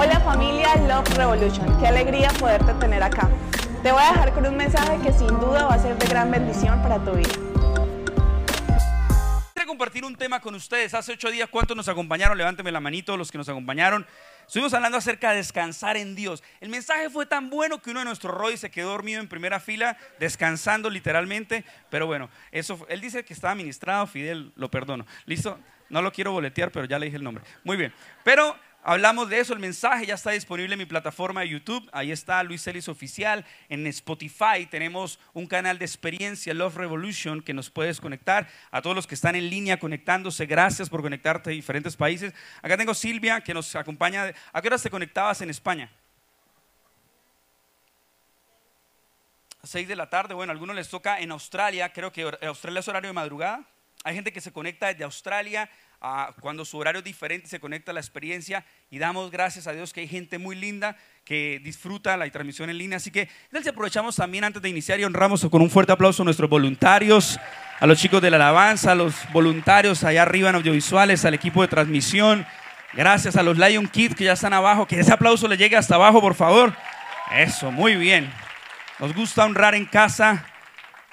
Hola familia Love Revolution, qué alegría poderte tener acá. Te voy a dejar con un mensaje que sin duda va a ser de gran bendición para tu vida. Quiero compartir un tema con ustedes. Hace ocho días, ¿cuántos nos acompañaron? Levánteme la manito, los que nos acompañaron. Estuvimos hablando acerca de descansar en Dios. El mensaje fue tan bueno que uno de nuestros Roy se quedó dormido en primera fila, descansando literalmente. Pero bueno, eso, él dice que estaba ministrado, Fidel, lo perdono. ¿Listo? No lo quiero boletear, pero ya le dije el nombre. Muy bien. Pero Hablamos de eso, el mensaje ya está disponible en mi plataforma de YouTube. Ahí está Luis Celis Oficial. En Spotify tenemos un canal de experiencia, Love Revolution, que nos puedes conectar. A todos los que están en línea conectándose, gracias por conectarte a diferentes países. Acá tengo Silvia, que nos acompaña. ¿A qué horas te conectabas en España? 6 de la tarde. Bueno, a algunos les toca en Australia. Creo que Australia es horario de madrugada. Hay gente que se conecta desde Australia cuando su horario es diferente se conecta a la experiencia y damos gracias a Dios que hay gente muy linda que disfruta la transmisión en línea. Así que entonces aprovechamos también antes de iniciar y honramos con un fuerte aplauso a nuestros voluntarios, a los chicos de la alabanza, a los voluntarios allá arriba en audiovisuales, al equipo de transmisión. Gracias a los Lion Kids que ya están abajo. Que ese aplauso le llegue hasta abajo, por favor. Eso, muy bien. Nos gusta honrar en casa.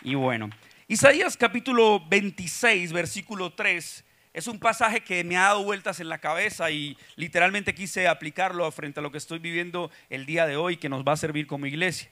Y bueno, Isaías capítulo 26, versículo 3 es un pasaje que me ha dado vueltas en la cabeza y literalmente quise aplicarlo frente a lo que estoy viviendo el día de hoy que nos va a servir como iglesia.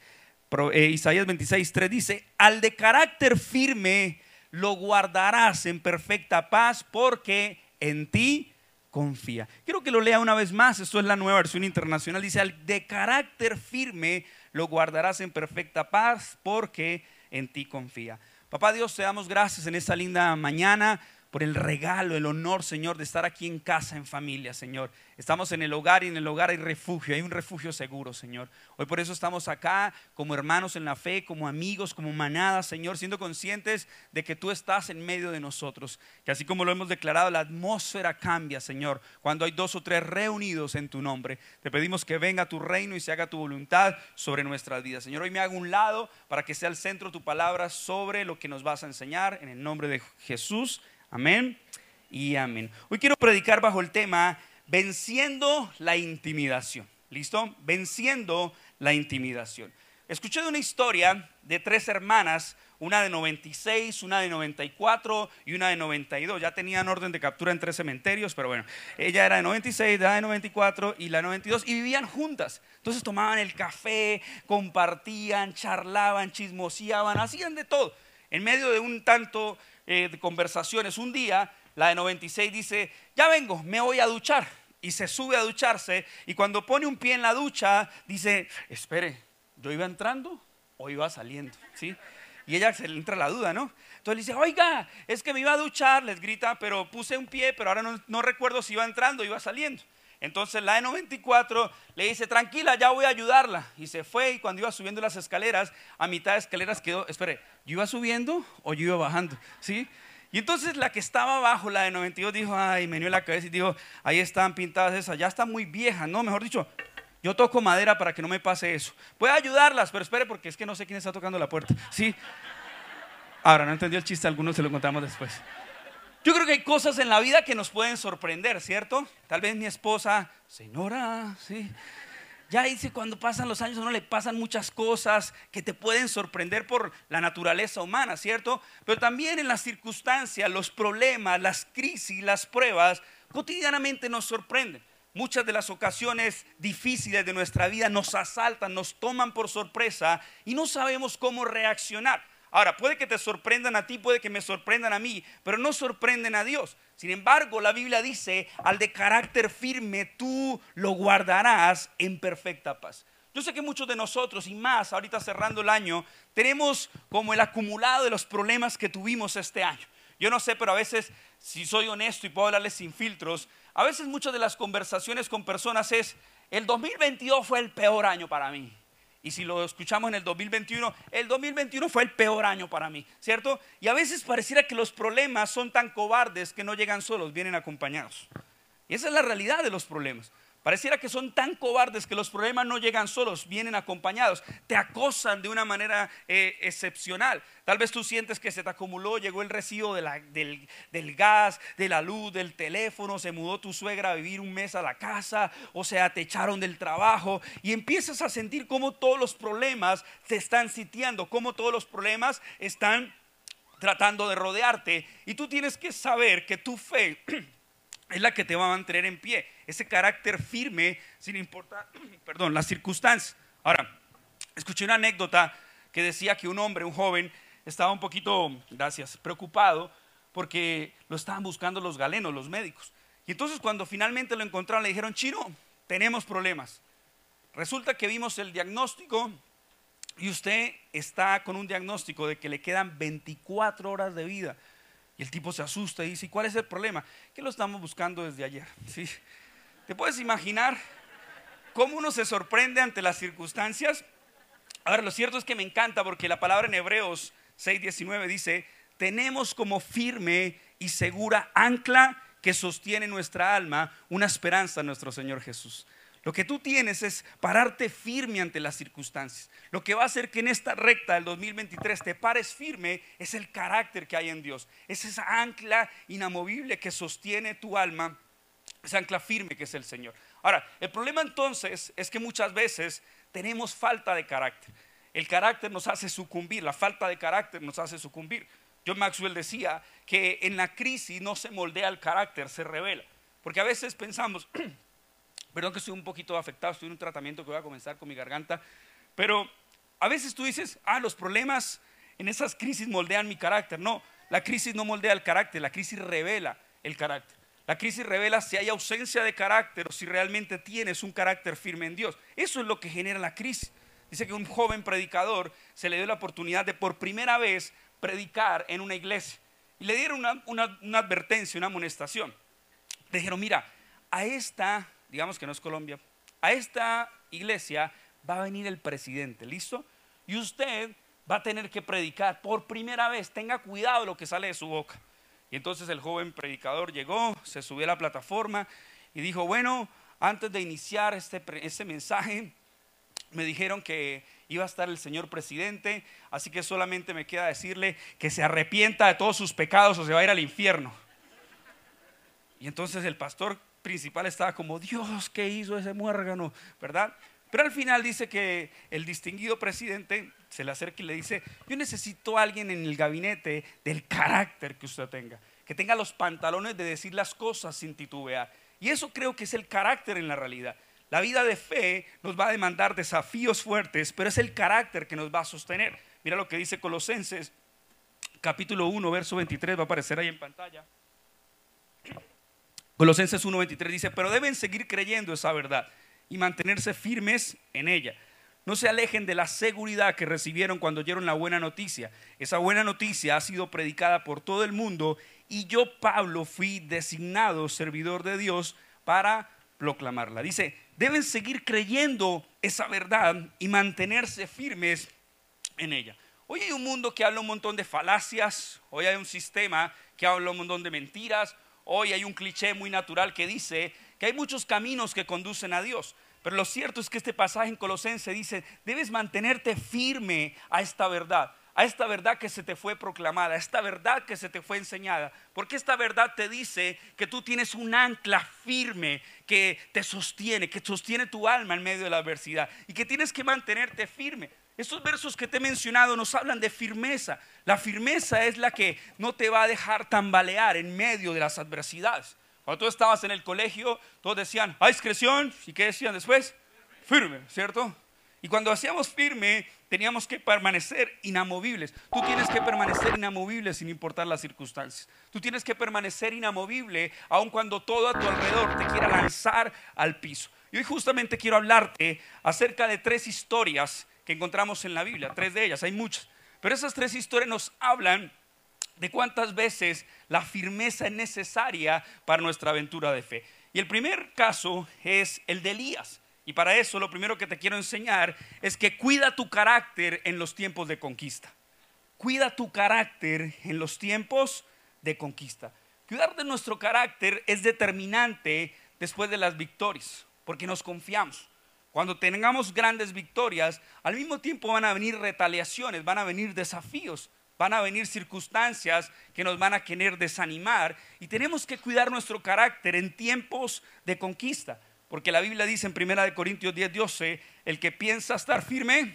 Eh, Isaías 26, 3 dice, al de carácter firme lo guardarás en perfecta paz porque en ti confía. Quiero que lo lea una vez más, esto es la nueva versión internacional, dice, al de carácter firme lo guardarás en perfecta paz porque en ti confía. Papá Dios, te damos gracias en esta linda mañana por el regalo, el honor, Señor, de estar aquí en casa, en familia, Señor. Estamos en el hogar y en el hogar hay refugio, hay un refugio seguro, Señor. Hoy por eso estamos acá como hermanos en la fe, como amigos, como manada, Señor, siendo conscientes de que tú estás en medio de nosotros. Que así como lo hemos declarado, la atmósfera cambia, Señor, cuando hay dos o tres reunidos en tu nombre. Te pedimos que venga tu reino y se haga tu voluntad sobre nuestras vidas. Señor, hoy me hago un lado para que sea el centro tu palabra sobre lo que nos vas a enseñar. En el nombre de Jesús. Amén y amén. Hoy quiero predicar bajo el tema venciendo la intimidación. ¿Listo? Venciendo la intimidación. Escuché de una historia de tres hermanas, una de 96, una de 94 y una de 92. Ya tenían orden de captura en tres cementerios, pero bueno, ella era de 96, la de 94 y la de 92 y vivían juntas. Entonces tomaban el café, compartían, charlaban, chismoseaban, hacían de todo. En medio de un tanto eh, conversaciones. Un día, la de 96 dice, ya vengo, me voy a duchar. Y se sube a ducharse y cuando pone un pie en la ducha, dice, espere, ¿yo iba entrando o iba saliendo? ¿Sí? Y ella se le entra la duda, ¿no? Entonces le dice, oiga, es que me iba a duchar, les grita, pero puse un pie, pero ahora no, no recuerdo si iba entrando o iba saliendo. Entonces la de 94 le dice, tranquila, ya voy a ayudarla. Y se fue y cuando iba subiendo las escaleras, a mitad de escaleras quedó, espere, ¿yo iba subiendo o yo iba bajando? ¿Sí? Y entonces la que estaba abajo, la de 92, dijo, ay, me dio la cabeza y dijo, ahí están pintadas esas, ya está muy vieja, ¿no? Mejor dicho, yo toco madera para que no me pase eso. Voy a ayudarlas, pero espere porque es que no sé quién está tocando la puerta. ¿Sí? Ahora, no entendió el chiste, algunos se lo contamos después. Yo creo que hay cosas en la vida que nos pueden sorprender, ¿cierto? Tal vez mi esposa, señora, sí. Ya dice, cuando pasan los años a uno le pasan muchas cosas que te pueden sorprender por la naturaleza humana, ¿cierto? Pero también en las circunstancias, los problemas, las crisis, las pruebas, cotidianamente nos sorprenden. Muchas de las ocasiones difíciles de nuestra vida nos asaltan, nos toman por sorpresa y no sabemos cómo reaccionar. Ahora, puede que te sorprendan a ti, puede que me sorprendan a mí, pero no sorprenden a Dios. Sin embargo, la Biblia dice, al de carácter firme tú lo guardarás en perfecta paz. Yo sé que muchos de nosotros, y más ahorita cerrando el año, tenemos como el acumulado de los problemas que tuvimos este año. Yo no sé, pero a veces, si soy honesto y puedo hablarles sin filtros, a veces muchas de las conversaciones con personas es, el 2022 fue el peor año para mí. Y si lo escuchamos en el 2021, el 2021 fue el peor año para mí, ¿cierto? Y a veces pareciera que los problemas son tan cobardes que no llegan solos, vienen acompañados. Y esa es la realidad de los problemas. Pareciera que son tan cobardes que los problemas no llegan solos, vienen acompañados. Te acosan de una manera eh, excepcional. Tal vez tú sientes que se te acumuló, llegó el recibo del, del, gas, de la luz, del teléfono, se mudó tu suegra a vivir un mes a la casa, o sea, te echaron del trabajo y empiezas a sentir cómo todos los problemas te están sitiando, cómo todos los problemas están tratando de rodearte. Y tú tienes que saber que tu fe es la que te va a mantener en pie. Ese carácter firme sin importar, perdón, las circunstancias. Ahora, escuché una anécdota que decía que un hombre, un joven, estaba un poquito, gracias, preocupado porque lo estaban buscando los galenos, los médicos. Y entonces cuando finalmente lo encontraron le dijeron, Chino, tenemos problemas. Resulta que vimos el diagnóstico y usted está con un diagnóstico de que le quedan 24 horas de vida. Y el tipo se asusta y dice, ¿cuál es el problema? Que lo estamos buscando desde ayer. ¿Sí? ¿Te puedes imaginar cómo uno se sorprende ante las circunstancias? Ahora, lo cierto es que me encanta porque la palabra en Hebreos 6:19 dice, tenemos como firme y segura ancla que sostiene nuestra alma una esperanza en nuestro Señor Jesús. Lo que tú tienes es pararte firme ante las circunstancias. Lo que va a hacer que en esta recta del 2023 te pares firme es el carácter que hay en Dios. Es esa ancla inamovible que sostiene tu alma, esa ancla firme que es el Señor. Ahora, el problema entonces es que muchas veces tenemos falta de carácter. El carácter nos hace sucumbir, la falta de carácter nos hace sucumbir. John Maxwell decía que en la crisis no se moldea el carácter, se revela. Porque a veces pensamos, Perdón que estoy un poquito afectado, estoy en un tratamiento que voy a comenzar con mi garganta. Pero a veces tú dices, ah, los problemas en esas crisis moldean mi carácter. No, la crisis no moldea el carácter, la crisis revela el carácter. La crisis revela si hay ausencia de carácter o si realmente tienes un carácter firme en Dios. Eso es lo que genera la crisis. Dice que un joven predicador se le dio la oportunidad de por primera vez predicar en una iglesia. Y le dieron una, una advertencia, una amonestación. Le dijeron, mira, a esta digamos que no es Colombia, a esta iglesia va a venir el presidente, ¿listo? Y usted va a tener que predicar por primera vez, tenga cuidado lo que sale de su boca. Y entonces el joven predicador llegó, se subió a la plataforma y dijo, bueno, antes de iniciar este, este mensaje, me dijeron que iba a estar el señor presidente, así que solamente me queda decirle que se arrepienta de todos sus pecados o se va a ir al infierno. Y entonces el pastor principal estaba como, Dios, ¿qué hizo ese muérgano? ¿Verdad? Pero al final dice que el distinguido presidente se le acerca y le dice, yo necesito a alguien en el gabinete del carácter que usted tenga, que tenga los pantalones de decir las cosas sin titubear. Y eso creo que es el carácter en la realidad. La vida de fe nos va a demandar desafíos fuertes, pero es el carácter que nos va a sostener. Mira lo que dice Colosenses, capítulo 1, verso 23, va a aparecer ahí en pantalla. Colosenses 1:23 dice, pero deben seguir creyendo esa verdad y mantenerse firmes en ella. No se alejen de la seguridad que recibieron cuando oyeron la buena noticia. Esa buena noticia ha sido predicada por todo el mundo y yo, Pablo, fui designado servidor de Dios para proclamarla. Dice, deben seguir creyendo esa verdad y mantenerse firmes en ella. Hoy hay un mundo que habla un montón de falacias, hoy hay un sistema que habla un montón de mentiras, Hoy hay un cliché muy natural que dice que hay muchos caminos que conducen a Dios. Pero lo cierto es que este pasaje en Colosense dice, debes mantenerte firme a esta verdad, a esta verdad que se te fue proclamada, a esta verdad que se te fue enseñada. Porque esta verdad te dice que tú tienes un ancla firme que te sostiene, que sostiene tu alma en medio de la adversidad y que tienes que mantenerte firme. Estos versos que te he mencionado nos hablan de firmeza. La firmeza es la que no te va a dejar tambalear en medio de las adversidades. Cuando tú estabas en el colegio, todos decían, hay discreción. ¿Y qué decían después? Firme, ¿cierto? Y cuando hacíamos firme, teníamos que permanecer inamovibles. Tú tienes que permanecer inamovible sin importar las circunstancias. Tú tienes que permanecer inamovible aun cuando todo a tu alrededor te quiera lanzar al piso. Y hoy justamente quiero hablarte acerca de tres historias que encontramos en la Biblia, tres de ellas, hay muchas. Pero esas tres historias nos hablan de cuántas veces la firmeza es necesaria para nuestra aventura de fe. Y el primer caso es el de Elías. Y para eso lo primero que te quiero enseñar es que cuida tu carácter en los tiempos de conquista. Cuida tu carácter en los tiempos de conquista. Cuidar de nuestro carácter es determinante después de las victorias. porque nos confiamos. Cuando tengamos grandes victorias, al mismo tiempo van a venir retaliaciones, van a venir desafíos, van a venir circunstancias que nos van a querer desanimar y tenemos que cuidar nuestro carácter en tiempos de conquista, porque la Biblia dice en 1 Corintios 10, 12, el que piensa estar firme,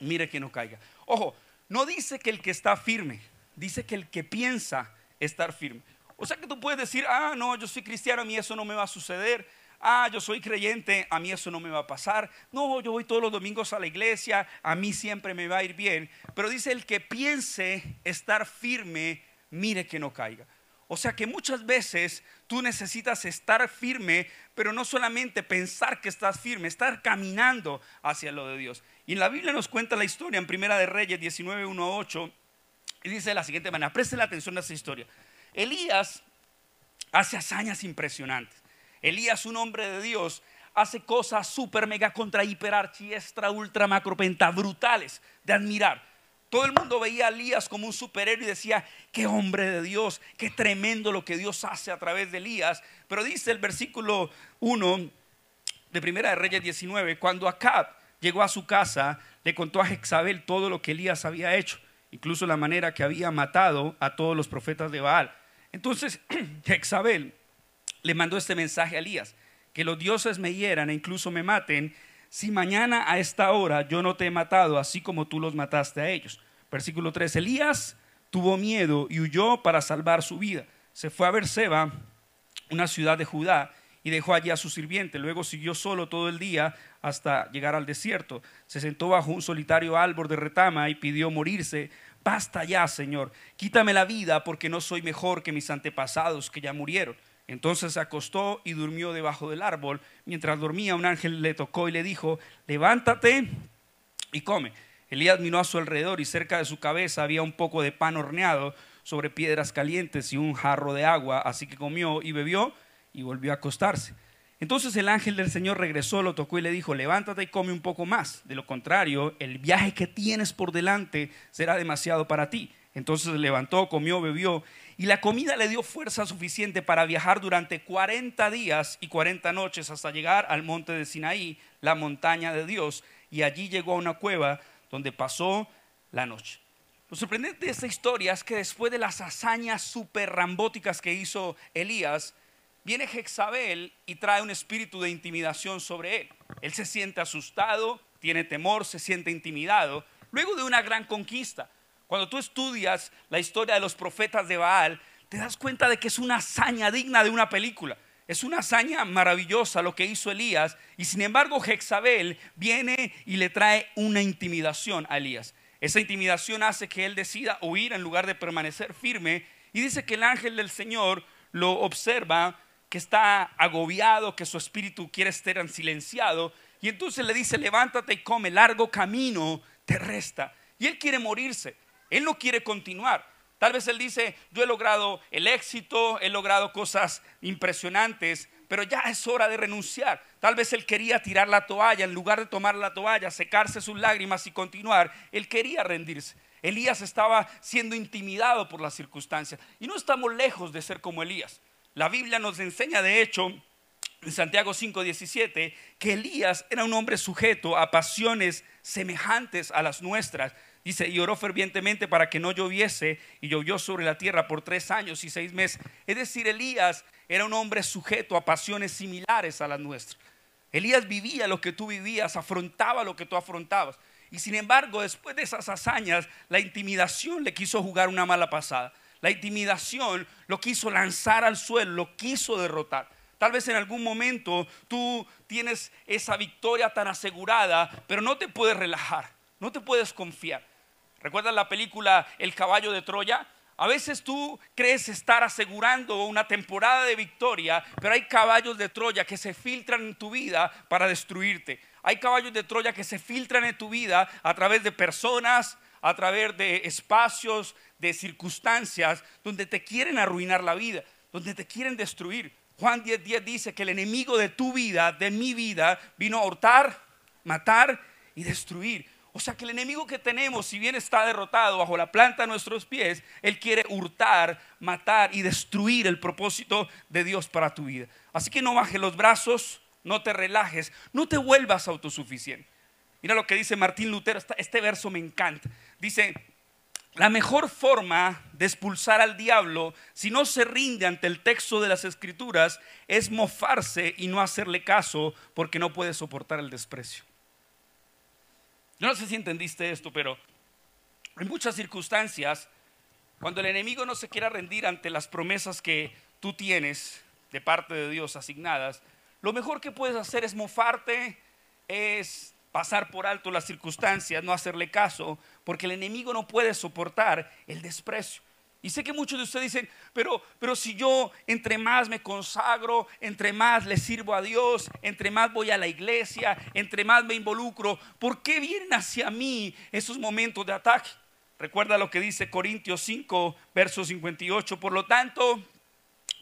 mire que no caiga. Ojo, no dice que el que está firme, dice que el que piensa estar firme. O sea que tú puedes decir, ah, no, yo soy cristiano, a mí eso no me va a suceder ah, yo soy creyente, a mí eso no me va a pasar. No, yo voy todos los domingos a la iglesia, a mí siempre me va a ir bien. Pero dice el que piense estar firme, mire que no caiga. O sea que muchas veces tú necesitas estar firme, pero no solamente pensar que estás firme, estar caminando hacia lo de Dios. Y en la Biblia nos cuenta la historia en Primera de Reyes 19, 1 8, y dice de la siguiente manera, presten atención a esa historia. Elías hace hazañas impresionantes. Elías, un hombre de Dios, hace cosas super mega contra hiper archi extra ultra macro penta brutales de admirar. Todo el mundo veía a Elías como un superhéroe y decía, qué hombre de Dios, qué tremendo lo que Dios hace a través de Elías. Pero dice el versículo 1 de Primera de Reyes 19, cuando Acab llegó a su casa, le contó a Jezabel todo lo que Elías había hecho, incluso la manera que había matado a todos los profetas de Baal. Entonces Jezabel le mandó este mensaje a Elías, que los dioses me hieran e incluso me maten, si mañana a esta hora yo no te he matado, así como tú los mataste a ellos. Versículo 3, Elías tuvo miedo y huyó para salvar su vida. Se fue a Berseba, una ciudad de Judá, y dejó allí a su sirviente. Luego siguió solo todo el día hasta llegar al desierto. Se sentó bajo un solitario árbol de retama y pidió morirse. Basta ya, Señor, quítame la vida porque no soy mejor que mis antepasados que ya murieron. Entonces se acostó y durmió debajo del árbol. Mientras dormía, un ángel le tocó y le dijo, levántate y come. Elías miró a su alrededor y cerca de su cabeza había un poco de pan horneado sobre piedras calientes y un jarro de agua, así que comió y bebió y volvió a acostarse. Entonces el ángel del Señor regresó, lo tocó y le dijo, levántate y come un poco más. De lo contrario, el viaje que tienes por delante será demasiado para ti. Entonces levantó, comió, bebió y la comida le dio fuerza suficiente para viajar durante 40 días y 40 noches hasta llegar al monte de Sinaí, la montaña de Dios, y allí llegó a una cueva donde pasó la noche. Lo sorprendente de esta historia es que después de las hazañas super rambóticas que hizo Elías, viene Jezabel y trae un espíritu de intimidación sobre él. Él se siente asustado, tiene temor, se siente intimidado, luego de una gran conquista. Cuando tú estudias la historia de los profetas de Baal, te das cuenta de que es una hazaña digna de una película. Es una hazaña maravillosa lo que hizo Elías y sin embargo Jezabel viene y le trae una intimidación a Elías. Esa intimidación hace que él decida huir en lugar de permanecer firme y dice que el ángel del Señor lo observa, que está agobiado, que su espíritu quiere estar silenciado y entonces le dice levántate y come, largo camino te resta. Y él quiere morirse. Él no quiere continuar. Tal vez él dice, yo he logrado el éxito, he logrado cosas impresionantes, pero ya es hora de renunciar. Tal vez él quería tirar la toalla, en lugar de tomar la toalla, secarse sus lágrimas y continuar, él quería rendirse. Elías estaba siendo intimidado por las circunstancias. Y no estamos lejos de ser como Elías. La Biblia nos enseña, de hecho, en Santiago 5:17, que Elías era un hombre sujeto a pasiones semejantes a las nuestras. Dice, y oró fervientemente para que no lloviese, y llovió sobre la tierra por tres años y seis meses. Es decir, Elías era un hombre sujeto a pasiones similares a las nuestras. Elías vivía lo que tú vivías, afrontaba lo que tú afrontabas. Y sin embargo, después de esas hazañas, la intimidación le quiso jugar una mala pasada. La intimidación lo quiso lanzar al suelo, lo quiso derrotar. Tal vez en algún momento tú tienes esa victoria tan asegurada, pero no te puedes relajar, no te puedes confiar. ¿Recuerdas la película El caballo de Troya? A veces tú crees estar asegurando una temporada de victoria, pero hay caballos de Troya que se filtran en tu vida para destruirte. Hay caballos de Troya que se filtran en tu vida a través de personas, a través de espacios, de circunstancias, donde te quieren arruinar la vida, donde te quieren destruir. Juan 10:10 dice que el enemigo de tu vida, de mi vida, vino a hurtar, matar y destruir. O sea que el enemigo que tenemos, si bien está derrotado bajo la planta de nuestros pies, él quiere hurtar, matar y destruir el propósito de Dios para tu vida. Así que no bajes los brazos, no te relajes, no te vuelvas autosuficiente. Mira lo que dice Martín Lutero, este verso me encanta. Dice, la mejor forma de expulsar al diablo, si no se rinde ante el texto de las escrituras, es mofarse y no hacerle caso porque no puede soportar el desprecio. No sé si entendiste esto, pero en muchas circunstancias, cuando el enemigo no se quiera rendir ante las promesas que tú tienes de parte de Dios asignadas, lo mejor que puedes hacer es mofarte, es pasar por alto las circunstancias, no hacerle caso, porque el enemigo no puede soportar el desprecio. Y sé que muchos de ustedes dicen, pero, pero si yo entre más me consagro, entre más le sirvo a Dios, entre más voy a la iglesia, entre más me involucro, ¿por qué vienen hacia mí esos momentos de ataque? Recuerda lo que dice Corintios 5, verso 58. Por lo tanto,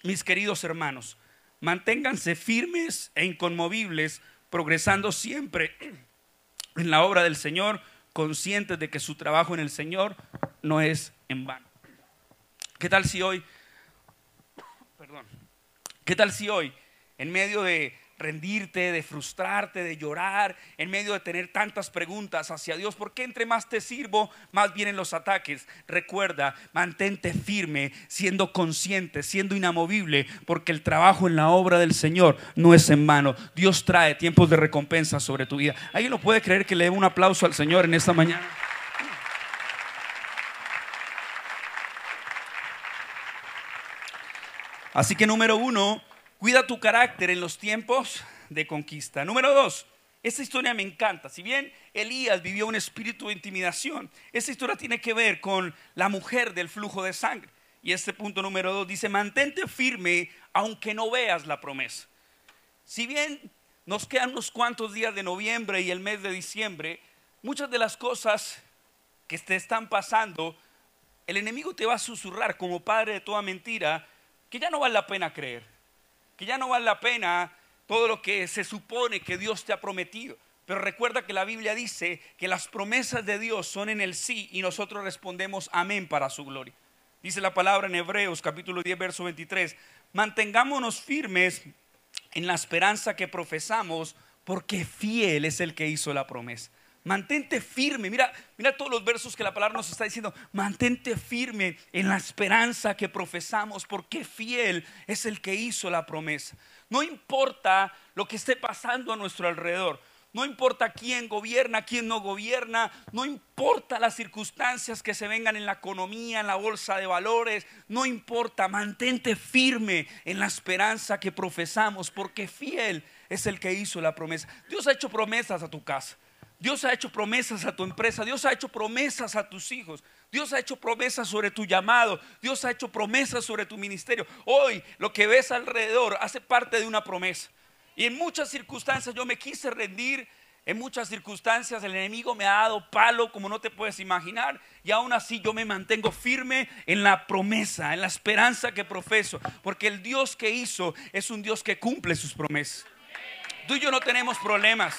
mis queridos hermanos, manténganse firmes e inconmovibles, progresando siempre en la obra del Señor, conscientes de que su trabajo en el Señor no es en vano. ¿Qué tal si hoy, perdón, qué tal si hoy, en medio de rendirte, de frustrarte, de llorar, en medio de tener tantas preguntas hacia Dios. ¿Por qué entre más te sirvo, más vienen los ataques? Recuerda, mantente firme, siendo consciente, siendo inamovible, porque el trabajo en la obra del Señor no es en vano. Dios trae tiempos de recompensa sobre tu vida. ¿Alguien lo puede creer que le dé un aplauso al Señor en esta mañana? Así que número uno, Cuida tu carácter en los tiempos de conquista. Número dos, esta historia me encanta. Si bien Elías vivió un espíritu de intimidación, esta historia tiene que ver con la mujer del flujo de sangre. Y este punto número dos dice, mantente firme aunque no veas la promesa. Si bien nos quedan unos cuantos días de noviembre y el mes de diciembre, muchas de las cosas que te están pasando, el enemigo te va a susurrar como padre de toda mentira que ya no vale la pena creer que ya no vale la pena todo lo que se supone que Dios te ha prometido. Pero recuerda que la Biblia dice que las promesas de Dios son en el sí y nosotros respondemos amén para su gloria. Dice la palabra en Hebreos capítulo 10 verso 23, mantengámonos firmes en la esperanza que profesamos porque fiel es el que hizo la promesa. Mantente firme. Mira, mira todos los versos que la palabra nos está diciendo. Mantente firme en la esperanza que profesamos, porque fiel es el que hizo la promesa. No importa lo que esté pasando a nuestro alrededor. No importa quién gobierna, quién no gobierna, no importa las circunstancias que se vengan en la economía, en la bolsa de valores, no importa, mantente firme en la esperanza que profesamos, porque fiel es el que hizo la promesa. Dios ha hecho promesas a tu casa. Dios ha hecho promesas a tu empresa, Dios ha hecho promesas a tus hijos, Dios ha hecho promesas sobre tu llamado, Dios ha hecho promesas sobre tu ministerio. Hoy lo que ves alrededor hace parte de una promesa. Y en muchas circunstancias yo me quise rendir, en muchas circunstancias el enemigo me ha dado palo como no te puedes imaginar y aún así yo me mantengo firme en la promesa, en la esperanza que profeso, porque el Dios que hizo es un Dios que cumple sus promesas. Tú y yo no tenemos problemas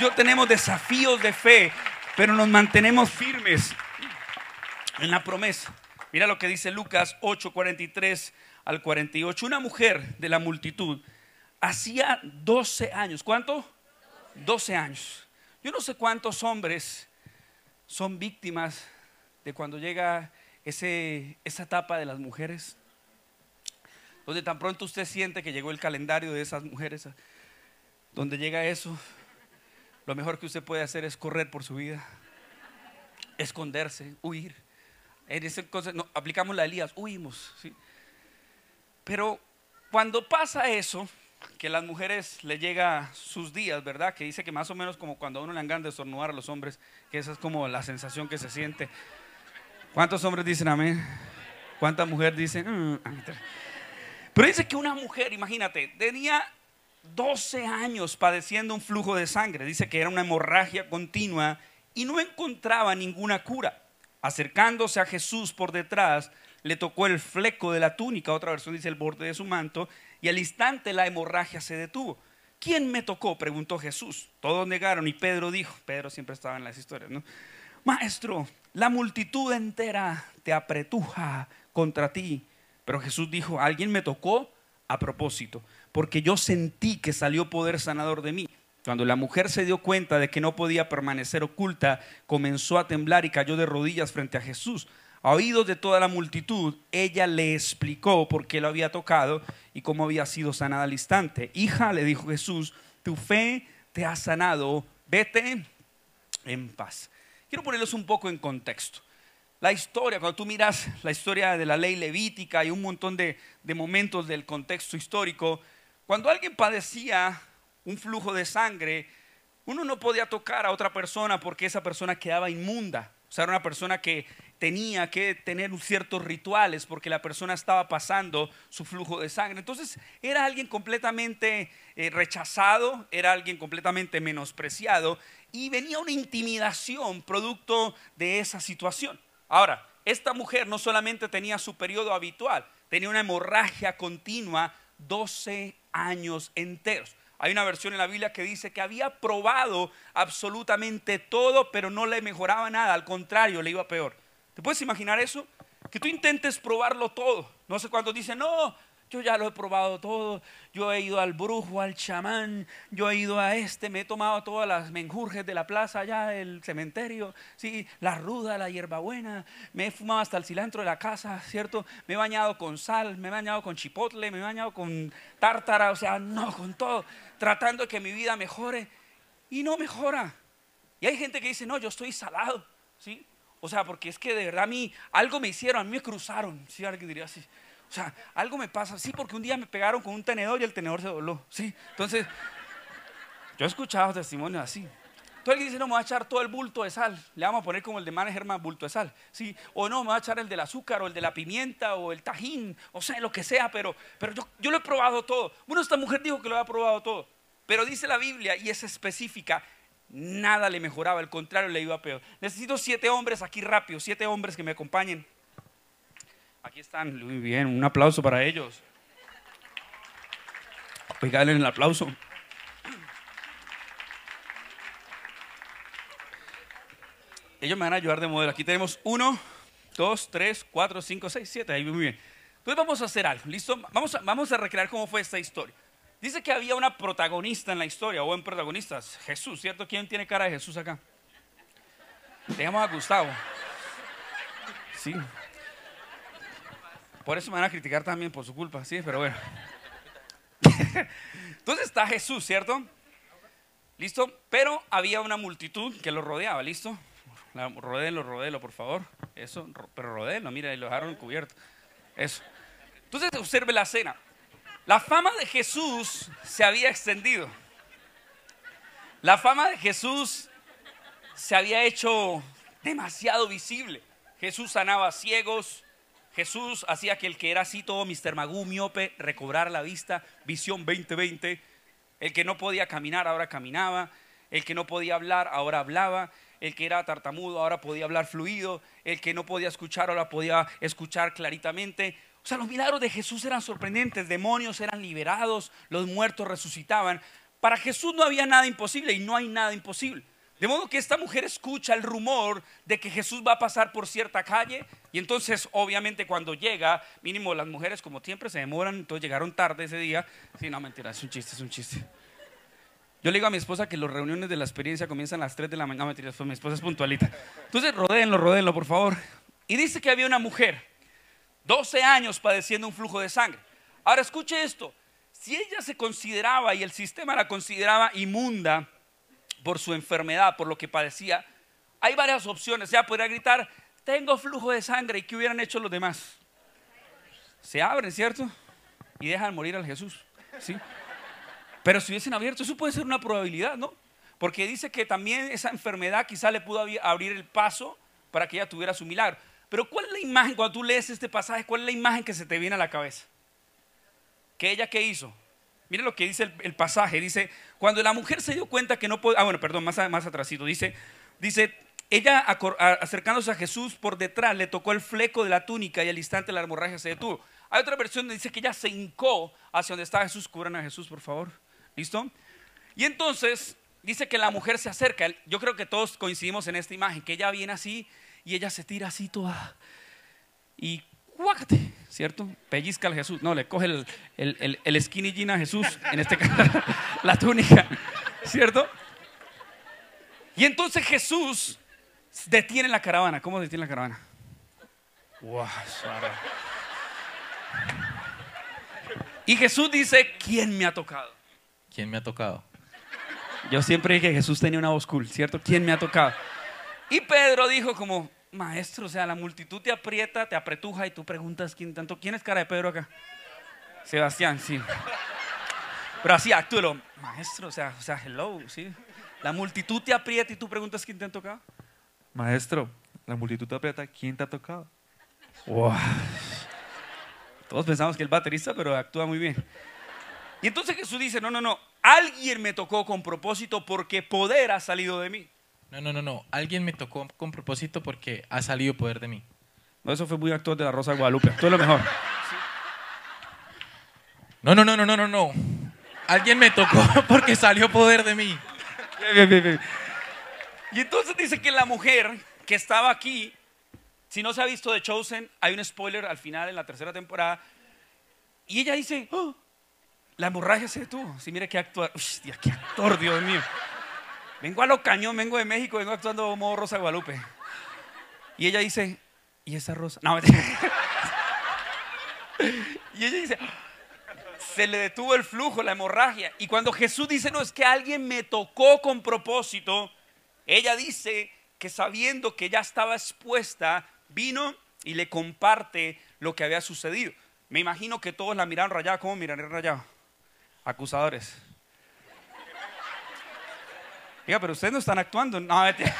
yo tenemos desafíos de fe, pero nos mantenemos firmes en la promesa. Mira lo que dice Lucas 8, 43 al 48. Una mujer de la multitud hacía 12 años. ¿Cuánto? 12 años. Yo no sé cuántos hombres son víctimas de cuando llega ese, esa etapa de las mujeres, donde tan pronto usted siente que llegó el calendario de esas mujeres, donde llega eso, lo mejor que usted puede hacer es correr por su vida, esconderse, huir. En ese no, aplicamos la Elías, huimos. ¿sí? Pero cuando pasa eso, que las mujeres le llega sus días, ¿verdad? Que dice que más o menos como cuando a uno le engan de estornudar a los hombres, que esa es como la sensación que se siente. ¿Cuántos hombres dicen amén? ¿Cuántas mujeres dicen? Mm, Pero dice que una mujer, imagínate, tenía 12 años padeciendo un flujo de sangre. Dice que era una hemorragia continua y no encontraba ninguna cura. Acercándose a Jesús por detrás, le tocó el fleco de la túnica, otra versión dice el borde de su manto, y al instante la hemorragia se detuvo. ¿Quién me tocó? preguntó Jesús. Todos negaron y Pedro dijo, Pedro siempre estaba en las historias, ¿no? Maestro, la multitud entera te apretuja contra ti. Pero Jesús dijo, alguien me tocó a propósito porque yo sentí que salió poder sanador de mí. Cuando la mujer se dio cuenta de que no podía permanecer oculta, comenzó a temblar y cayó de rodillas frente a Jesús. A oídos de toda la multitud, ella le explicó por qué lo había tocado y cómo había sido sanada al instante. Hija, le dijo Jesús, tu fe te ha sanado, vete en paz. Quiero ponerlos un poco en contexto. La historia, cuando tú miras la historia de la ley levítica y un montón de, de momentos del contexto histórico, cuando alguien padecía un flujo de sangre, uno no podía tocar a otra persona porque esa persona quedaba inmunda. O sea, era una persona que tenía que tener ciertos rituales porque la persona estaba pasando su flujo de sangre. Entonces era alguien completamente eh, rechazado, era alguien completamente menospreciado y venía una intimidación producto de esa situación. Ahora, esta mujer no solamente tenía su periodo habitual, tenía una hemorragia continua 12 años enteros. Hay una versión en la Biblia que dice que había probado absolutamente todo, pero no le mejoraba nada, al contrario, le iba peor. ¿Te puedes imaginar eso? Que tú intentes probarlo todo. No sé cuántos dicen, no, yo ya lo he probado todo. Yo he ido al brujo, al chamán, yo he ido a este, me he tomado todas las menjurjes de la plaza allá del cementerio, sí, la ruda, la hierbabuena, me he fumado hasta el cilantro de la casa, ¿cierto? Me he bañado con sal, me he bañado con chipotle, me he bañado con tártara, o sea, no, con todo tratando de que mi vida mejore y no mejora. Y hay gente que dice, no, yo estoy salado, ¿sí? O sea, porque es que de verdad a mí algo me hicieron, a mí me cruzaron, ¿sí? Alguien diría así. O sea, algo me pasa, sí, porque un día me pegaron con un tenedor y el tenedor se dobló, ¿sí? Entonces, yo he escuchado testimonios así. Entonces alguien dice, no, me va a echar todo el bulto de sal. Le vamos a poner como el de manager más bulto de sal. ¿sí? O no, me va a echar el del azúcar o el de la pimienta o el tajín, o sea, lo que sea, pero, pero yo, yo lo he probado todo. Bueno, esta mujer dijo que lo había probado todo. Pero dice la Biblia, y es específica, nada le mejoraba, al contrario, le iba peor. Necesito siete hombres aquí rápido, siete hombres que me acompañen. Aquí están, muy bien, un aplauso para ellos. Pegale el aplauso. Ellos me van a ayudar de modelo. Aquí tenemos uno, dos, tres, cuatro, cinco, seis, siete. Ahí muy bien. Entonces vamos a hacer algo. ¿Listo? Vamos a, vamos a recrear cómo fue esta historia. Dice que había una protagonista en la historia, o en protagonistas, Jesús, ¿cierto? ¿Quién tiene cara de Jesús acá? Dejamos a Gustavo. Sí. Por eso me van a criticar también por su culpa, sí, pero bueno. Entonces está Jesús, ¿cierto? ¿Listo? Pero había una multitud que lo rodeaba, ¿listo? Rodéelo, rodéelo, por favor. Eso, pero rodéelo, mira, y lo dejaron cubierto. Eso. Entonces observe la escena. La fama de Jesús se había extendido. La fama de Jesús se había hecho demasiado visible. Jesús sanaba ciegos. Jesús hacía que el que era así todo Mr. Magú, miope, recobrar la vista, visión 2020. El que no podía caminar, ahora caminaba. El que no podía hablar, ahora hablaba el que era tartamudo ahora podía hablar fluido, el que no podía escuchar ahora podía escuchar claritamente. O sea, los milagros de Jesús eran sorprendentes, demonios eran liberados, los muertos resucitaban. Para Jesús no había nada imposible y no hay nada imposible. De modo que esta mujer escucha el rumor de que Jesús va a pasar por cierta calle y entonces obviamente cuando llega, mínimo las mujeres como siempre se demoran, entonces llegaron tarde ese día. Sí, no, mentira, es un chiste, es un chiste. Yo le digo a mi esposa que las reuniones de la experiencia comienzan a las 3 de la mañana. No, mentira, mi esposa es puntualita. Entonces, rodéenlo, rodéenlo, por favor. Y dice que había una mujer, 12 años padeciendo un flujo de sangre. Ahora, escuche esto. Si ella se consideraba y el sistema la consideraba inmunda por su enfermedad, por lo que padecía, hay varias opciones. Ya podría gritar, tengo flujo de sangre. ¿Y qué hubieran hecho los demás? Se abren, ¿cierto? Y dejan morir al Jesús. ¿Sí? Pero si hubiesen abierto, eso puede ser una probabilidad, ¿no? Porque dice que también esa enfermedad quizá le pudo abrir el paso para que ella tuviera su milagro. Pero ¿cuál es la imagen, cuando tú lees este pasaje, cuál es la imagen que se te viene a la cabeza? ¿Que ella qué hizo? Mire lo que dice el, pasaje. Dice, cuando la mujer se dio cuenta que no podía, ah bueno, perdón, más, más atrásito. Dice, dice, ella acercándose a Jesús por detrás le tocó el fleco de la túnica y al instante la hemorragia se detuvo. Hay otra versión donde dice que ella se hincó hacia donde estaba Jesús. Cubran a Jesús, por favor. ¿Listo? Y entonces dice que la mujer se acerca. Yo creo que todos coincidimos en esta imagen, que ella viene así y ella se tira así toda. Y guácate, ¿cierto? Pellizca al Jesús. No, le coge el, el, el, el skinny jean a Jesús, en este caso, la túnica, ¿cierto? Y entonces Jesús detiene la caravana. ¿Cómo detiene la caravana? Wow, Sara. y Jesús dice, ¿quién me ha tocado? ¿Quién me ha tocado? Yo siempre dije que Jesús tenía una voz cool, ¿cierto? ¿Quién me ha tocado? Y Pedro dijo como, maestro, o sea, la multitud te aprieta, te apretuja y tú preguntas quién tanto. ¿Quién es cara de Pedro acá? Sebastián, sí. Pero así, actúelo. Maestro, o sea, o sea, hello, sí. La multitud te aprieta y tú preguntas quién te ha tocado. Maestro, la multitud te aprieta. ¿Quién te ha tocado? Wow. Todos pensamos que el baterista, pero actúa muy bien. Y entonces Jesús dice, no, no, no, alguien me tocó con propósito porque poder ha salido de mí. No, no, no, no. Alguien me tocó con propósito porque ha salido poder de mí. No, eso fue muy actor de la Rosa de Guadalupe. Actúa lo mejor. No, no, no, no, no, no, no. Alguien me tocó porque salió poder de mí. Bien, bien, bien. Y entonces dice que la mujer que estaba aquí, si no se ha visto The Chosen, hay un spoiler al final en la tercera temporada. Y ella dice, "Oh, la hemorragia se detuvo. Sí, mire qué actor, Hostia, qué actor, Dios mío. Vengo a lo cañón, vengo de México, vengo actuando como Rosa Guadalupe. Y ella dice, ¿y esa rosa? No, y ella dice, se le detuvo el flujo, la hemorragia. Y cuando Jesús dice, no, es que alguien me tocó con propósito, ella dice que sabiendo que ya estaba expuesta, vino y le comparte lo que había sucedido. Me imagino que todos la miraron rayada. ¿Cómo miraré rayado? Acusadores. Diga, pero ustedes no están actuando. No, vete.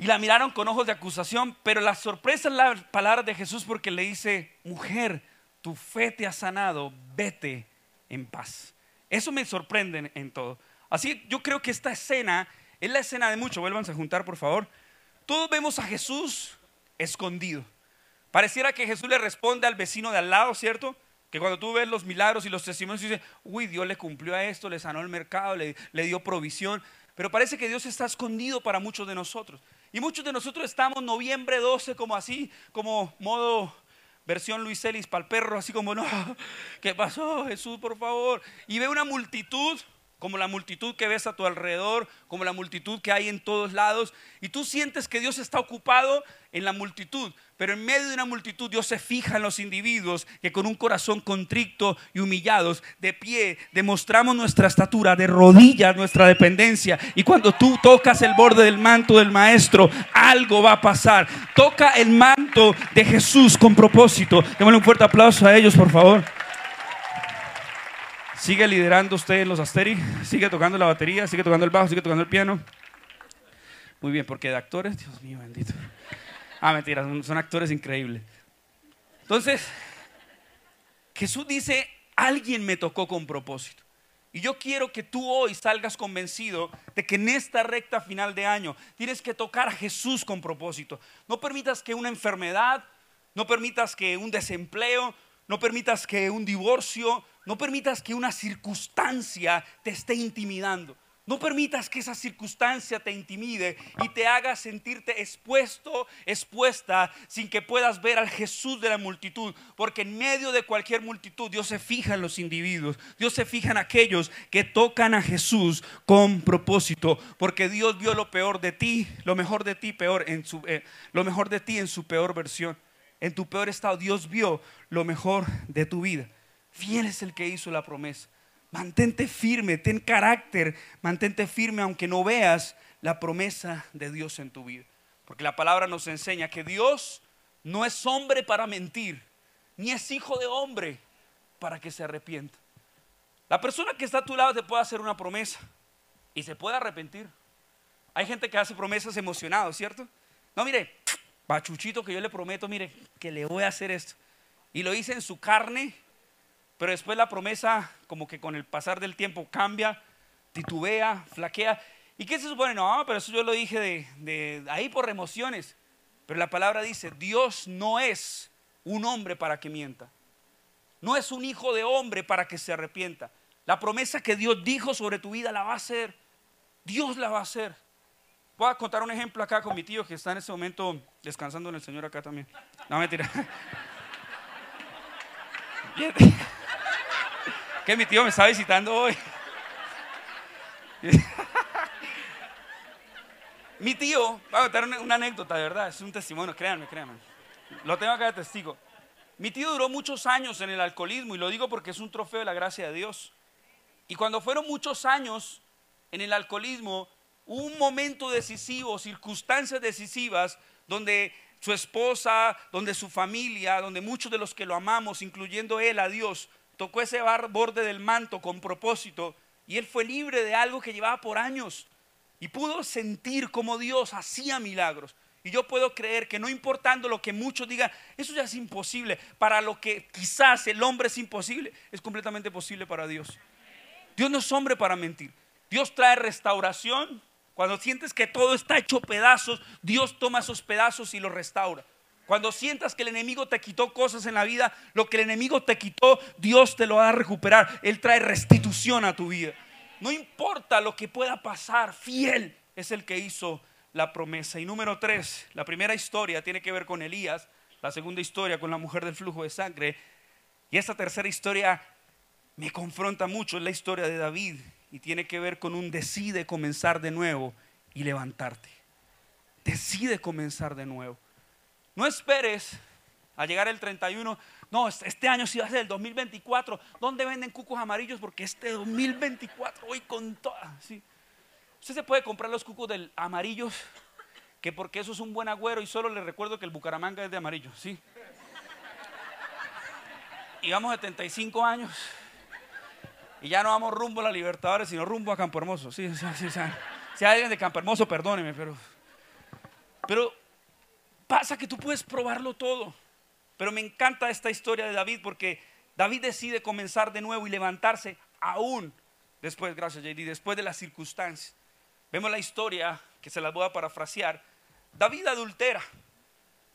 Y la miraron con ojos de acusación, pero la sorpresa es la palabra de Jesús porque le dice, mujer, tu fe te ha sanado, vete en paz. Eso me sorprende en, todo. Así yo creo que esta escena es la escena de mucho. Vuélvanse a juntar, por favor. Todos vemos a Jesús escondido. Pareciera que Jesús le responde al vecino de al lado, ¿cierto? Que cuando tú ves los milagros y los testimonios, dices, uy, Dios le cumplió a esto, le sanó el mercado, le, dio provisión. Pero parece que Dios está escondido para muchos de nosotros. Y muchos de nosotros estamos noviembre 12 como así, como modo versión Luis Celis para el perro, así como, no, ¿qué pasó Jesús, por favor? Y ve una multitud, como la multitud que ves a tu alrededor, como la multitud que hay en todos lados, y tú sientes que Dios está ocupado en la multitud, pero en medio de una multitud Dios se fija en los individuos que con un corazón contrito y humillados, de pie, demostramos nuestra estatura, de rodillas nuestra dependencia, y cuando tú tocas el borde del manto del maestro, algo va a pasar. Toca el manto de Jesús con propósito. Démosle un fuerte aplauso a ellos, por favor. Sigue liderando usted en los Asteri, sigue tocando la batería, sigue tocando el bajo, sigue tocando el piano. Muy bien, porque de actores, Dios mío, bendito. Ah, mentira, son, son actores increíbles. Entonces, Jesús dice, alguien me tocó con propósito. Y yo quiero que tú hoy salgas convencido de que en esta recta final de año tienes que tocar a Jesús con propósito. No permitas que una enfermedad, no permitas que un desempleo, no permitas que un divorcio, no permitas que una circunstancia te esté intimidando. No permitas que esa circunstancia te intimide y te haga sentirte expuesto, expuesta, sin que puedas ver al Jesús de la multitud. Porque en medio de cualquier multitud Dios se fija en los individuos. Dios se fija en aquellos que tocan a Jesús con propósito. Porque Dios vio lo peor de ti, lo mejor de ti, peor en su, eh, lo mejor de ti en su peor versión. En tu peor estado, Dios vio lo mejor de tu vida. Fiel es el que hizo la promesa. Mantente firme, ten carácter, mantente firme aunque no veas la promesa de Dios en tu vida. Porque la palabra nos enseña que Dios no es hombre para mentir, ni es hijo de hombre para que se arrepienta. La persona que está a tu lado te puede hacer una promesa y se puede arrepentir. Hay gente que hace promesas emocionados, ¿cierto? No, mire, bachuchito que yo le prometo, mire, que le voy a hacer esto. Y lo hice en su carne pero después la promesa, como que con el pasar del tiempo cambia, titubea, flaquea. ¿Y qué se supone? No, pero eso yo lo dije de, de ahí por emociones. Pero la palabra dice, Dios no es un hombre para que mienta. No es un hijo de hombre para que se arrepienta. La promesa que Dios dijo sobre tu vida la va a hacer. Dios la va a hacer. Voy a contar un ejemplo acá con mi tío que está en este momento descansando en el Señor acá también. No, mentira. Que mi tío me está visitando hoy. Mi tío, voy a contar una, una anécdota, de verdad, es un testimonio, créanme, créanme. Lo tengo acá de testigo. Mi tío duró muchos años en el alcoholismo y lo digo porque es un trofeo de la gracia de Dios. Y cuando fueron muchos años en el alcoholismo, un momento decisivo, circunstancias decisivas, donde su esposa, donde su familia, donde muchos de los que lo amamos, incluyendo él, a Dios, tocó ese borde del manto con propósito y él fue libre de algo que llevaba por años y pudo sentir como Dios hacía milagros. Y yo puedo creer que no importando lo que muchos digan, eso ya es imposible. Para lo que quizás el hombre es imposible, es completamente posible para Dios. Dios no es hombre para mentir. Dios trae restauración. Cuando sientes que todo está hecho pedazos, Dios toma esos pedazos y los restaura. Cuando sientas que el enemigo te quitó cosas en la vida, lo que el enemigo te quitó, Dios te lo va a recuperar. Él trae restitución a tu vida. No importa lo que pueda pasar, fiel es el que hizo la promesa. Y número tres, la primera historia tiene que ver con Elías, la segunda historia con la mujer del flujo de sangre. Y esta tercera historia me confronta mucho, es la historia de David y tiene que ver con un decide comenzar de nuevo y levantarte. Decide comenzar de nuevo. No esperes a llegar el 31. No, este año sí va a ser el 2024. ¿Dónde venden cucos amarillos? Porque este 2024 voy con toda. Sí. Usted se puede comprar los cucos del amarillos, que porque eso es un buen agüero y solo le recuerdo que el Bucaramanga es de amarillo, ¿sí? Y vamos 75 años y ya no vamos rumbo a la Libertadores, sino rumbo a Campo Hermoso. Sí. Si hay alguien de Campo Hermoso, perdóneme, pero pero pasa que tú puedes probarlo todo. Pero me encanta esta historia de David porque David decide comenzar de nuevo y levantarse aún después, gracias JD, después de las circunstancias. Vemos la historia que se las voy a parafrasear. David adultera.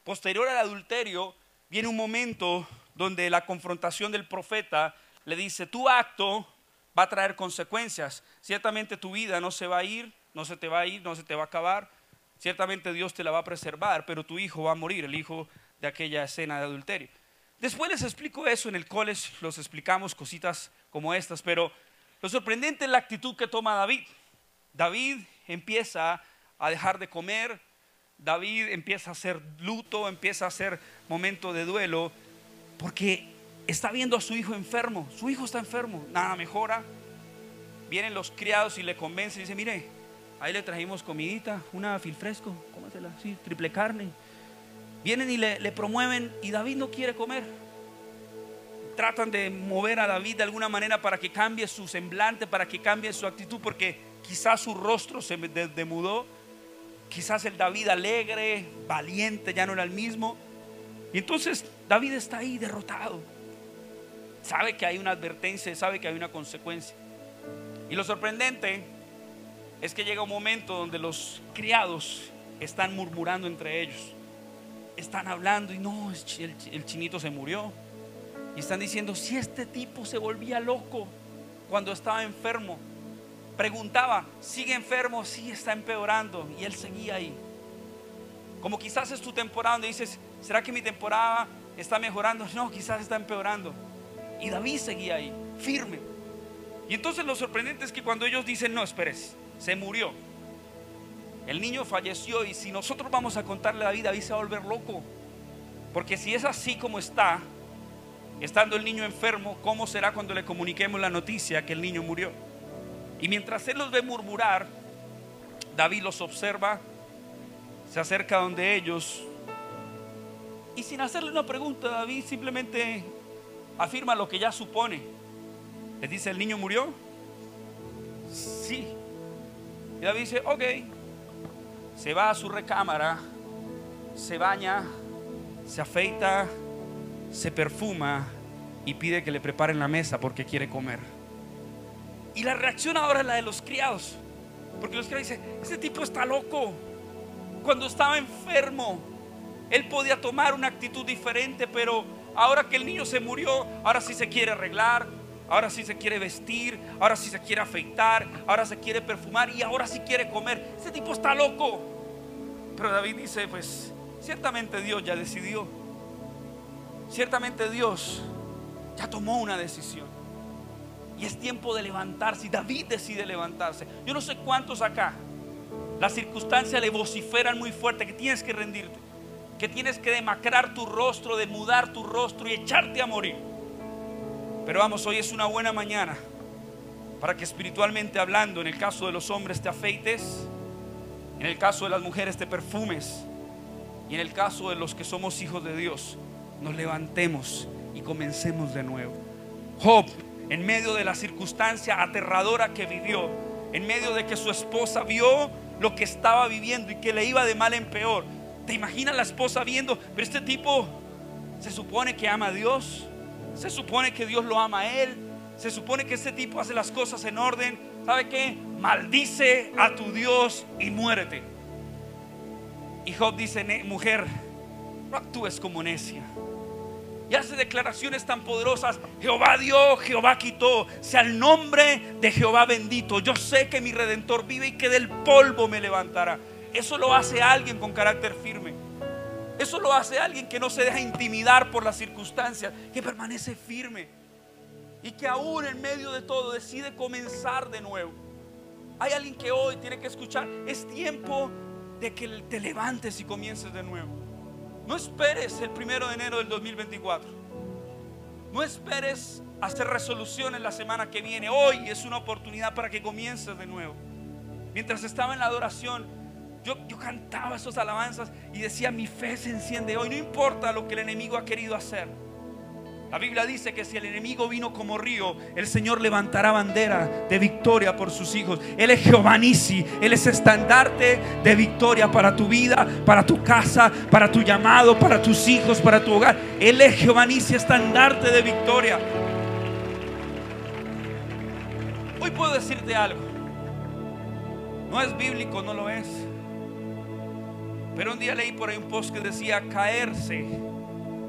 Posterior al adulterio viene un momento donde la confrontación del profeta le dice, tu acto va a traer consecuencias. Ciertamente tu vida no se va a ir, no se te va a ir, no se te va a acabar. Ciertamente Dios te la va a preservar, pero tu hijo va a morir, el hijo de aquella escena de adulterio. Después les explico eso en el college, los explicamos cositas como estas, pero lo sorprendente es la actitud que toma David. David empieza a dejar de comer, David empieza a hacer luto, empieza a hacer momento de duelo, porque está viendo a su hijo enfermo, su hijo está enfermo, nada mejora. Vienen los criados y le convencen y dice, mire, ahí le trajimos comidita, una filfresco, cómasela, sí, triple carne. Vienen y le, le promueven y David no quiere comer. Tratan de mover a David de alguna manera para que cambie su semblante, para que cambie su actitud, porque quizás su rostro se de- demudó. Quizás el David alegre, valiente, ya no era el mismo. Y entonces David está ahí derrotado. Sabe que hay una advertencia, sabe que hay una consecuencia. Y lo sorprendente es que llega un momento donde los criados están murmurando entre ellos. Están hablando y no, el, chi- el chi- el chinito se murió. Y están diciendo, si este tipo se volvía loco cuando estaba enfermo, preguntaba, ¿sigue enfermo? Sí, está empeorando. Y él seguía ahí. Como quizás es tu temporada donde dices, ¿será que mi temporada está mejorando? No, quizás está empeorando. Y David seguía ahí, firme. Y entonces lo sorprendente es que cuando ellos dicen, no, esperes, se murió. El niño falleció y si nosotros vamos a contarle a David, David se va a volver loco. Porque si es así como está, estando el niño enfermo, ¿cómo será cuando le comuniquemos la noticia que el niño murió? Y mientras él los ve murmurar, David los observa, se acerca donde ellos y sin hacerle una pregunta, David simplemente afirma lo que ya supone. Les dice, ¿el niño murió? Sí. Y David dice, ok. Se va a su recámara, se baña, se afeita, se perfuma y pide que le preparen la mesa porque quiere comer. Y la reacción ahora es la de los criados. Porque los criados dicen, ese tipo está loco. Cuando estaba enfermo, él podía tomar una actitud diferente, pero ahora que el niño se murió, ahora sí se quiere arreglar, ahora sí se quiere vestir, ahora sí se quiere afeitar, ahora se quiere perfumar y ahora sí quiere comer. Ese tipo está loco. Pero David dice, pues ciertamente Dios ya decidió. Ciertamente Dios ya tomó una decisión. Y es tiempo de levantarse. Y David decide levantarse. Yo no sé cuántos acá. Las circunstancias le vociferan muy fuerte que tienes que rendirte. Que tienes que demacrar tu rostro, de mudar tu rostro y echarte a morir. Pero vamos, hoy es una buena mañana para que espiritualmente hablando, en el caso de los hombres te afeites, en el caso de las mujeres te perfumes y en el caso de los que somos hijos de Dios, nos levantemos y comencemos de nuevo. Job, en medio de la circunstancia aterradora que vivió, en medio de que su esposa vio lo que estaba viviendo y que le iba de mal en peor. ¿Te imaginas la esposa viendo? Pero este tipo se supone que ama a Dios, se supone que Dios lo ama a él, se supone que este tipo hace las cosas en orden. ¿Sabe qué? Maldice a tu Dios y muérete. Y Job dice, mujer, no actúes como necia y hace declaraciones tan poderosas. Jehová dio, Jehová quitó. Sea el nombre de Jehová bendito. Yo sé que mi redentor vive y que del polvo me levantará. Eso lo hace alguien con carácter firme. Eso lo hace alguien que no se deja intimidar por las circunstancias, que permanece firme y que aún en medio de todo decide comenzar de nuevo. Hay alguien que hoy tiene que escuchar, es tiempo de que te levantes y comiences de nuevo. No esperes el primero de enero del 2024. No esperes hacer resoluciones la semana que viene. Hoy es una oportunidad para que comiences de nuevo. Mientras estaba en la adoración, yo, cantaba esas alabanzas y decía, mi fe se enciende hoy. No importa lo que el enemigo ha querido hacer. La Biblia dice que si el enemigo vino como río, el Señor levantará bandera de victoria por sus hijos. Él es Jehová Nisi, Él es estandarte de victoria para tu vida, para tu casa, para tu llamado, para tus hijos, para tu hogar. Él es Jehová Nisi, estandarte de victoria. Hoy puedo decirte algo. No es bíblico, no lo es. Pero un día leí por ahí un post que decía caerse,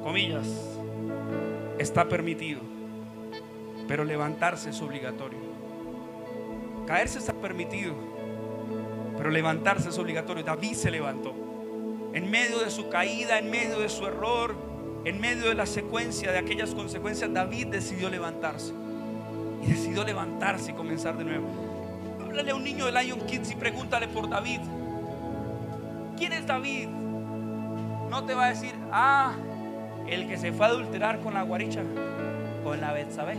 comillas está permitido, pero levantarse es obligatorio. Caerse está permitido, pero levantarse es obligatorio. David se levantó. En medio de su caída, en medio de su error, en medio de la secuencia de aquellas consecuencias, David decidió levantarse. Y decidió levantarse y comenzar de nuevo. Háblale a un niño de Lion Kids y pregúntale por David. ¿Quién es David? No te va a decir, ah, el que se fue a adulterar con la guaricha, con la Betsabe.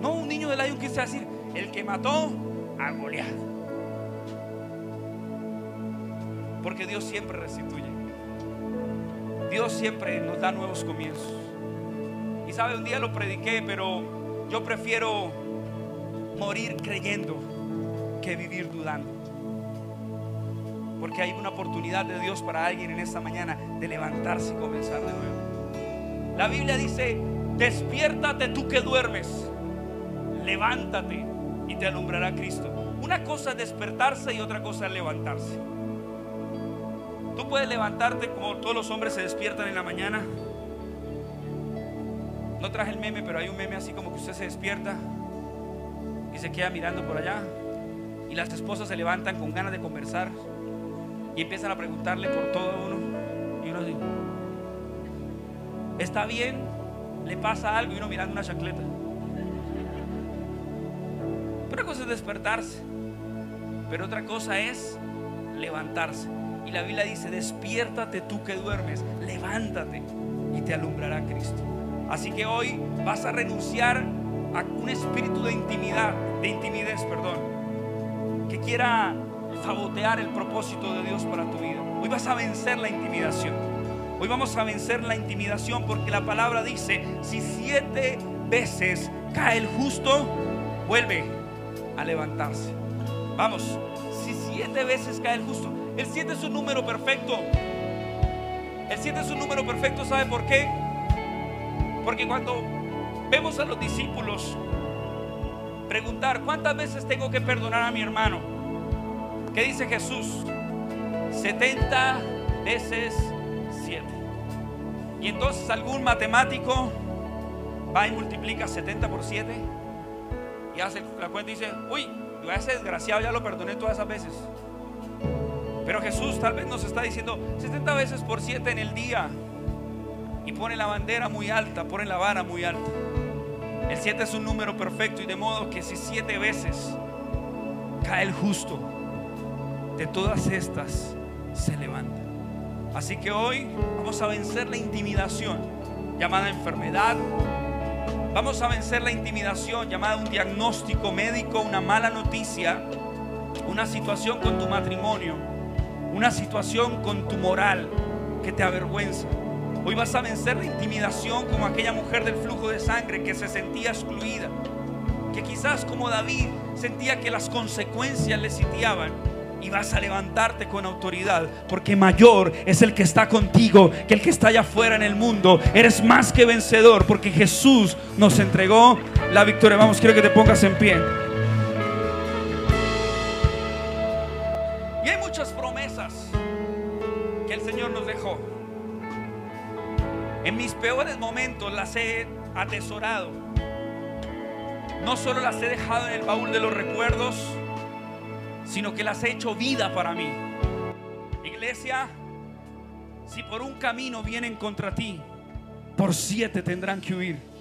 No, un niño de Lion quise decir, el que mató a Goliat. Porque Dios siempre restituye. Dios siempre nos da nuevos comienzos. Y sabe, un día lo prediqué, pero yo prefiero morir creyendo que vivir dudando. Porque hay una oportunidad de Dios para alguien en esta mañana de levantarse y comenzar de nuevo. La Biblia dice, despiértate tú que duermes, levántate y te alumbrará Cristo. Una cosa es despertarse y otra cosa es levantarse. Tú puedes levantarte como todos los hombres se despiertan en la mañana. No traje el meme, pero hay un meme así como que usted se despierta y se queda mirando por allá. Y las esposas se levantan con ganas de conversar y empiezan a preguntarle por todo uno. Y uno dice, ¿está bien? ¿Le pasa algo? Y uno mirando una chacleta. Una cosa es despertarse, pero otra cosa es levantarse. Y la Biblia dice, despiértate tú que duermes, levántate y te alumbrará Cristo. Así que hoy vas a renunciar a un espíritu de intimidad, de intimidez, perdón, que quiera sabotear el propósito de Dios para tu vida. Hoy vas a vencer la intimidación. Hoy vamos a vencer la intimidación porque la palabra dice, si siete veces cae el justo, vuelve a levantarse. Vamos, si siete veces cae el justo. El siete es un número perfecto. El siete es un número perfecto, ¿sabe por qué? Porque cuando vemos a los discípulos preguntar, ¿cuántas veces tengo que perdonar a mi hermano? ¿Qué dice Jesús? 70 veces 7. Y entonces algún matemático va y multiplica 70 por 7 y hace la cuenta y dice, uy, yo a ese desgraciado ya lo perdoné todas esas veces. Pero Jesús tal vez nos está diciendo 70 veces por 7 en el día. Y pone la bandera muy alta, pone la vara muy alta. El 7 es un número perfecto y de modo que si 7 veces cae el justo, de todas estas se levanta. Así que hoy vamos a vencer la intimidación llamada enfermedad. Vamos a vencer la intimidación llamada un diagnóstico médico, una mala noticia, una situación con tu matrimonio, una situación con tu moral que te avergüenza. Hoy vas a vencer la intimidación como aquella mujer del flujo de sangre que se sentía excluida, que quizás como David sentía que las consecuencias le sitiaban y vas a levantarte con autoridad, porque mayor es el que está contigo que el que está allá afuera en el mundo. Eres más que vencedor, porque Jesús nos entregó la victoria. Vamos, quiero que te pongas en pie. Y hay muchas promesas que el Señor nos dejó. En mis peores momentos las he atesorado. No solo las he dejado en el baúl de los recuerdos, sino que las he hecho vida para mí. Iglesia, si por un camino vienen contra ti, por siete tendrán que huir.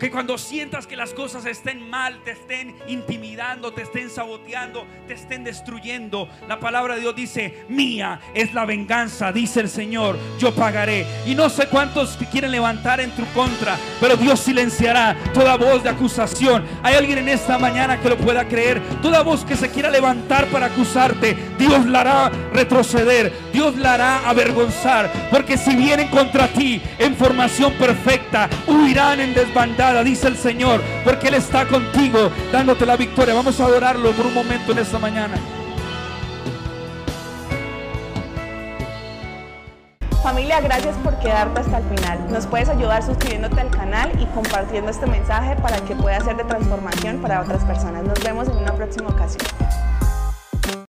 Que cuando sientas que las cosas estén mal, te estén intimidando, te estén saboteando, te estén destruyendo, la palabra de Dios dice, mía es la venganza, dice el Señor, yo pagaré. Y no sé cuántos quieren levantar en tu contra, pero Dios silenciará toda voz de acusación. Hay alguien en esta mañana que lo pueda creer. Toda voz que se quiera levantar para acusarte, Dios la hará retroceder, Dios la hará avergonzar. Porque si vienen contra ti en formación perfecta, huirán en desbandada dice el Señor, porque Él está contigo, dándote la victoria. Vamos a adorarlo por un momento en esta mañana. Familia, gracias por quedarte hasta el final. Nos puedes ayudar suscribiéndote al canal y compartiendo este mensaje para que pueda ser de transformación para otras personas. Nos vemos en una próxima ocasión.